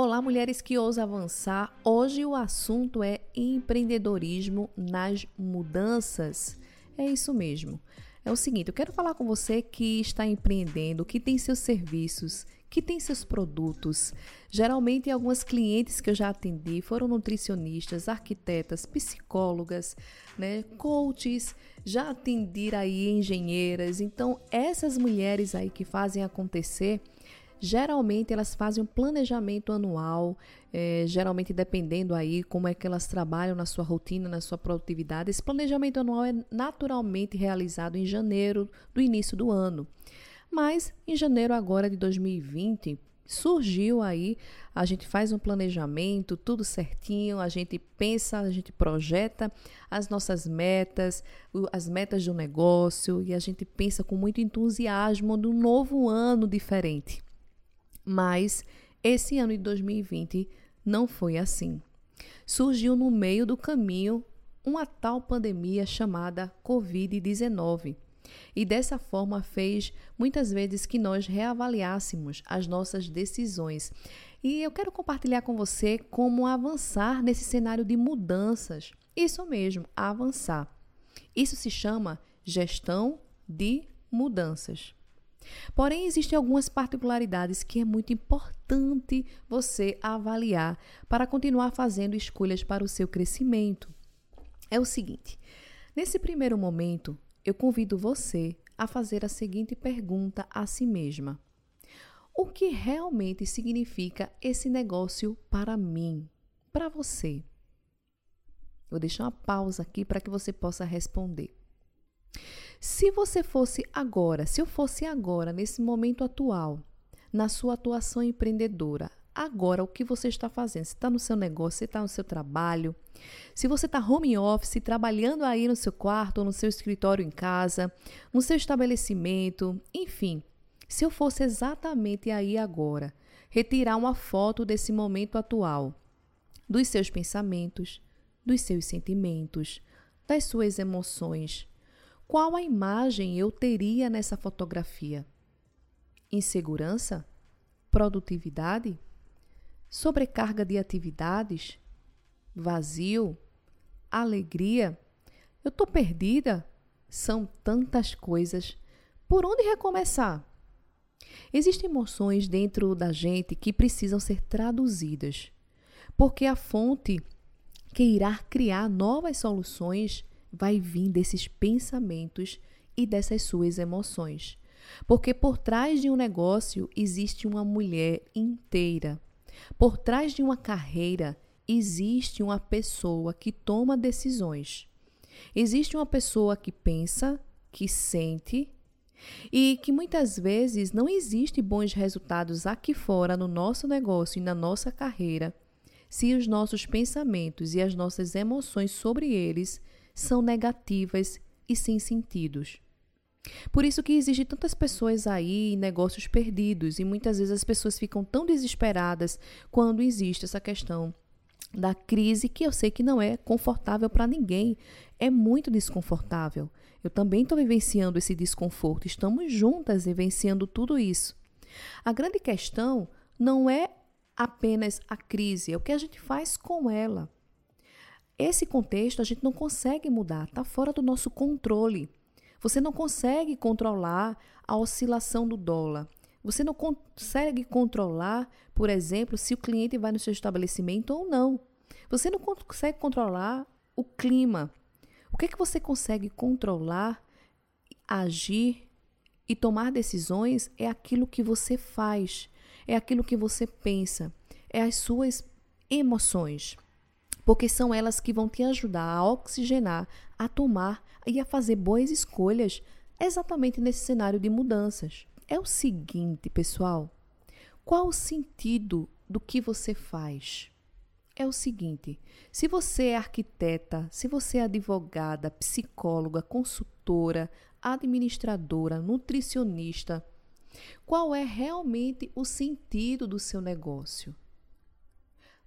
Olá, mulheres que ousam avançar. Hoje o assunto é empreendedorismo nas mudanças. É isso mesmo. É o seguinte, eu quero falar com você que está empreendendo, que tem seus serviços, que tem seus produtos. Geralmente, algumas clientes que eu já atendi foram nutricionistas, arquitetas, psicólogas, né, coaches, já atendi aí engenheiras. Então, essas mulheres aí que fazem acontecer, Geralmente elas fazem um planejamento anual, é, geralmente dependendo aí como é que elas trabalham na sua rotina, na sua produtividade. Esse planejamento anual é naturalmente realizado em janeiro do início do ano. Mas em janeiro agora de 2020, surgiu aí, a gente faz um planejamento, tudo certinho, a gente pensa, a gente projeta as nossas metas, as metas do negócio e a gente pensa com muito entusiasmo no novo ano diferente. Mas esse ano de 2020 não foi assim. Surgiu no meio do caminho uma tal pandemia chamada Covid-19. E dessa forma fez muitas vezes que nós reavaliássemos as nossas decisões. E eu quero compartilhar com você como avançar nesse cenário de mudanças. Isso mesmo, avançar. Isso se chama gestão de mudanças. Porém, existem algumas particularidades que é muito importante você avaliar para continuar fazendo escolhas para o seu crescimento. É o seguinte: nesse primeiro momento, eu convido você a fazer a seguinte pergunta a si mesma: O que realmente significa esse negócio para mim, para você? Vou deixar uma pausa aqui para que você possa responder. Se você fosse agora, se eu fosse agora, nesse momento atual, na sua atuação empreendedora, agora o que você está fazendo? Você está no seu negócio, você está no seu trabalho. Se você está home office, trabalhando aí no seu quarto no seu escritório em casa, no seu estabelecimento, enfim. Se eu fosse exatamente aí agora, retirar uma foto desse momento atual, dos seus pensamentos, dos seus sentimentos, das suas emoções, qual a imagem eu teria nessa fotografia? Insegurança? Produtividade? Sobrecarga de atividades? Vazio? Alegria? Eu estou perdida? São tantas coisas. Por onde recomeçar? Existem emoções dentro da gente que precisam ser traduzidas, porque a fonte que irá criar novas soluções vai vir desses pensamentos e dessas suas emoções. Porque por trás de um negócio existe uma mulher inteira. Por trás de uma carreira existe uma pessoa que toma decisões. Existe uma pessoa que pensa, que sente e que muitas vezes não existe bons resultados aqui fora no nosso negócio e na nossa carreira se os nossos pensamentos e as nossas emoções sobre eles são negativas e sem sentidos. Por isso que existe tantas pessoas aí negócios perdidos e muitas vezes as pessoas ficam tão desesperadas quando existe essa questão da crise que eu sei que não é confortável para ninguém, é muito desconfortável. Eu também estou vivenciando esse desconforto, estamos juntas vivenciando tudo isso. A grande questão não é apenas a crise, é o que a gente faz com ela. Esse contexto a gente não consegue mudar, está fora do nosso controle. Você não consegue controlar a oscilação do dólar. Você não consegue controlar, por exemplo, se o cliente vai no seu estabelecimento ou não. Você não consegue controlar o clima. O que é que você consegue controlar, agir e tomar decisões é aquilo que você faz, é aquilo que você pensa, é as suas emoções porque são elas que vão te ajudar a oxigenar, a tomar e a fazer boas escolhas exatamente nesse cenário de mudanças. É o seguinte, pessoal: qual o sentido do que você faz? É o seguinte: se você é arquiteta, se você é advogada, psicóloga, consultora, administradora, nutricionista, qual é realmente o sentido do seu negócio?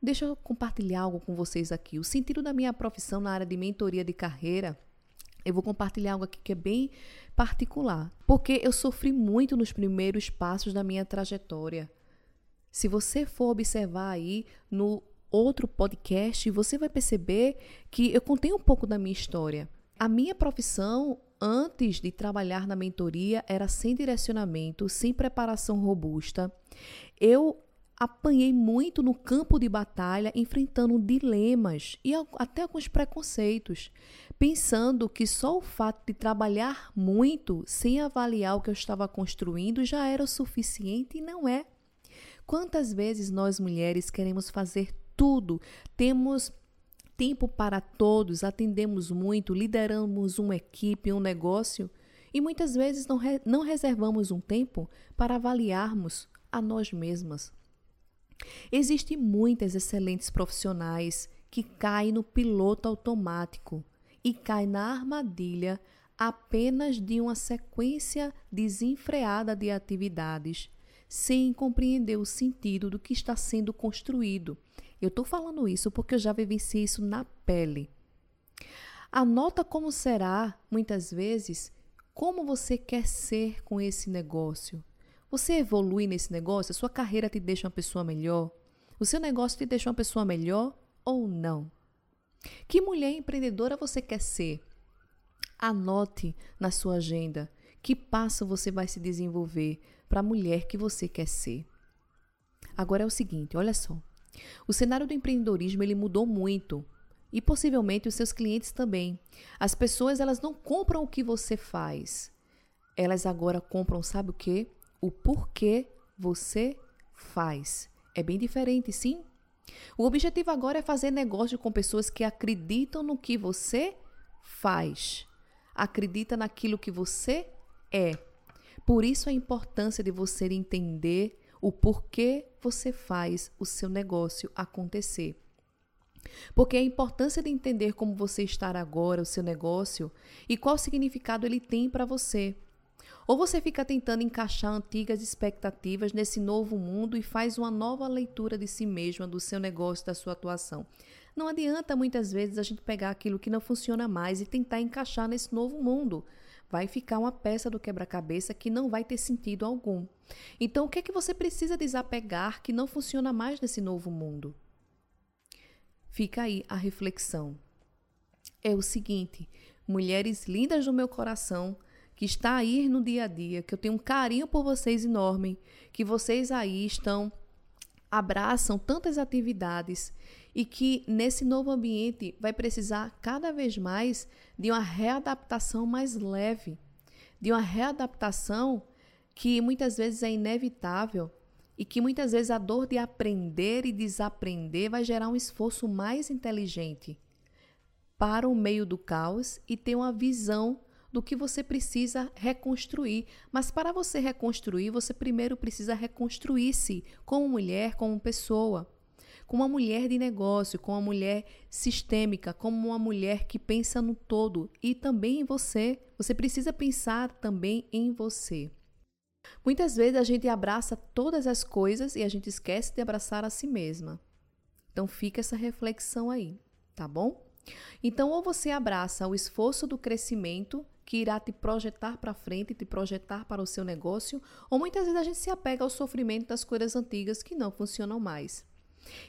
Deixa eu compartilhar algo com vocês aqui. O sentido da minha profissão na área de mentoria de carreira, eu vou compartilhar algo aqui que é bem particular, porque eu sofri muito nos primeiros passos da minha trajetória. Se você for observar aí no outro podcast, você vai perceber que eu contei um pouco da minha história. A minha profissão antes de trabalhar na mentoria era sem direcionamento, sem preparação robusta. Eu apanhei muito no campo de batalha, enfrentando dilemas e até alguns preconceitos, pensando que só o fato de trabalhar muito sem avaliar o que eu estava construindo já era o suficiente e não é. Quantas vezes nós mulheres queremos fazer tudo, temos tempo para todos, atendemos muito, lideramos uma equipe, um negócio e muitas vezes não, re não reservamos um tempo para avaliarmos a nós mesmas. Existem muitas excelentes profissionais que caem no piloto automático e caem na armadilha apenas de uma sequência desenfreada de atividades, sem compreender o sentido do que está sendo construído. Eu estou falando isso porque eu já vivenciei isso na pele. Anota como será, muitas vezes, como você quer ser com esse negócio. Você evolui nesse negócio? A sua carreira te deixa uma pessoa melhor? O seu negócio te deixa uma pessoa melhor ou não? Que mulher empreendedora você quer ser? Anote na sua agenda que passo você vai se desenvolver para a mulher que você quer ser. Agora é o seguinte, olha só. O cenário do empreendedorismo ele mudou muito e possivelmente os seus clientes também. As pessoas elas não compram o que você faz. Elas agora compram, sabe o quê? O porquê você faz. É bem diferente, sim? O objetivo agora é fazer negócio com pessoas que acreditam no que você faz, acredita naquilo que você é. Por isso a importância de você entender o porquê você faz o seu negócio acontecer. Porque a importância de entender como você está agora, o seu negócio, e qual significado ele tem para você. Ou você fica tentando encaixar antigas expectativas nesse novo mundo e faz uma nova leitura de si mesma, do seu negócio, da sua atuação. Não adianta muitas vezes a gente pegar aquilo que não funciona mais e tentar encaixar nesse novo mundo. Vai ficar uma peça do quebra-cabeça que não vai ter sentido algum. Então, o que é que você precisa desapegar que não funciona mais nesse novo mundo? Fica aí a reflexão. É o seguinte: mulheres lindas do meu coração, que está aí no dia a dia, que eu tenho um carinho por vocês enorme, que vocês aí estão abraçam tantas atividades e que nesse novo ambiente vai precisar cada vez mais de uma readaptação mais leve, de uma readaptação que muitas vezes é inevitável e que muitas vezes a dor de aprender e desaprender vai gerar um esforço mais inteligente para o meio do caos e ter uma visão do que você precisa reconstruir. Mas para você reconstruir, você primeiro precisa reconstruir-se como mulher, como pessoa. Como uma mulher de negócio, como uma mulher sistêmica, como uma mulher que pensa no todo e também em você. Você precisa pensar também em você. Muitas vezes a gente abraça todas as coisas e a gente esquece de abraçar a si mesma. Então fica essa reflexão aí, tá bom? Então, ou você abraça o esforço do crescimento que irá te projetar para frente, te projetar para o seu negócio, ou muitas vezes a gente se apega ao sofrimento das coisas antigas que não funcionam mais.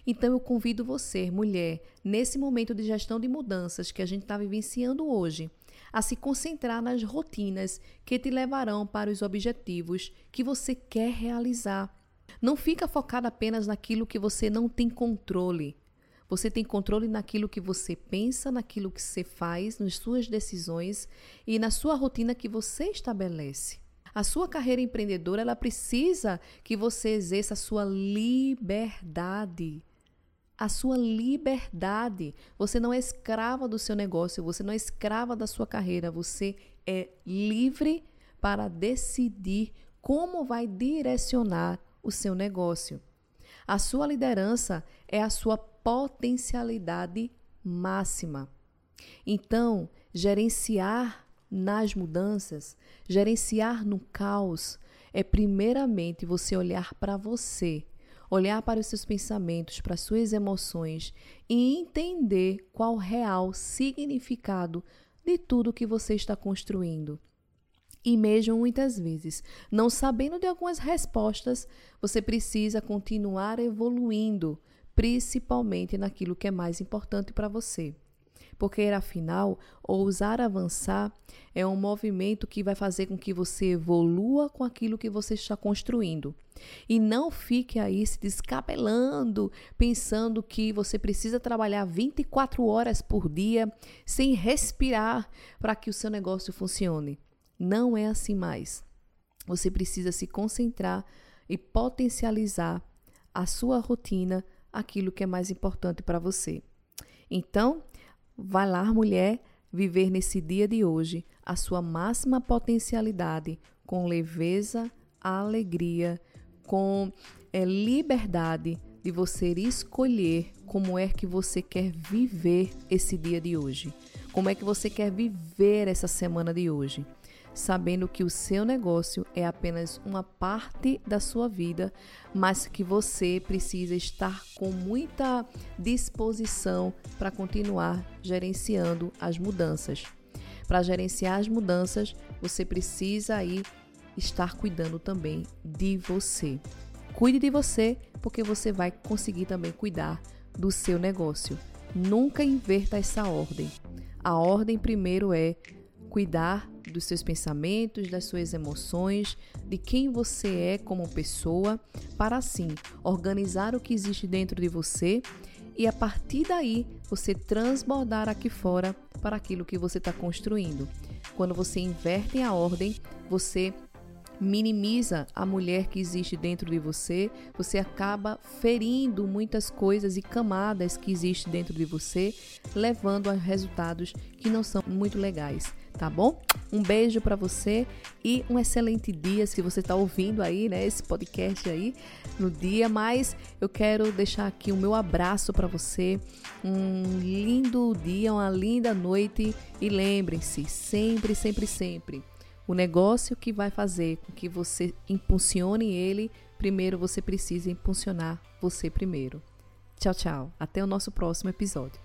Então eu convido você, mulher, nesse momento de gestão de mudanças que a gente está vivenciando hoje, a se concentrar nas rotinas que te levarão para os objetivos que você quer realizar. Não fica focada apenas naquilo que você não tem controle. Você tem controle naquilo que você pensa, naquilo que você faz, nas suas decisões e na sua rotina que você estabelece. A sua carreira empreendedora, ela precisa que você exerça a sua liberdade. A sua liberdade. Você não é escrava do seu negócio, você não é escrava da sua carreira, você é livre para decidir como vai direcionar o seu negócio. A sua liderança é a sua potencialidade máxima. Então, gerenciar nas mudanças, gerenciar no caos, é primeiramente você olhar para você, olhar para os seus pensamentos, para as suas emoções e entender qual o real significado de tudo que você está construindo. E mesmo muitas vezes, não sabendo de algumas respostas, você precisa continuar evoluindo, principalmente naquilo que é mais importante para você. Porque afinal, ousar avançar é um movimento que vai fazer com que você evolua com aquilo que você está construindo. E não fique aí se descabelando, pensando que você precisa trabalhar 24 horas por dia sem respirar para que o seu negócio funcione. Não é assim mais. Você precisa se concentrar e potencializar a sua rotina, aquilo que é mais importante para você. Então, vai lá, mulher, viver nesse dia de hoje a sua máxima potencialidade com leveza, alegria, com é, liberdade de você escolher como é que você quer viver esse dia de hoje. Como é que você quer viver essa semana de hoje? Sabendo que o seu negócio é apenas uma parte da sua vida, mas que você precisa estar com muita disposição para continuar gerenciando as mudanças. Para gerenciar as mudanças, você precisa aí estar cuidando também de você. Cuide de você, porque você vai conseguir também cuidar do seu negócio. Nunca inverta essa ordem. A ordem primeiro é cuidar dos seus pensamentos, das suas emoções, de quem você é como pessoa, para assim organizar o que existe dentro de você e a partir daí você transbordar aqui fora para aquilo que você está construindo. Quando você inverte a ordem, você minimiza a mulher que existe dentro de você, você acaba ferindo muitas coisas e camadas que existem dentro de você, levando a resultados que não são muito legais, tá bom? Um beijo para você e um excelente dia se você está ouvindo aí, né, esse podcast aí no dia, mas eu quero deixar aqui o meu abraço para você. Um lindo dia, uma linda noite e lembrem-se, sempre, sempre, sempre o negócio que vai fazer com que você impulsione ele, primeiro você precisa impulsionar você primeiro. Tchau, tchau. Até o nosso próximo episódio.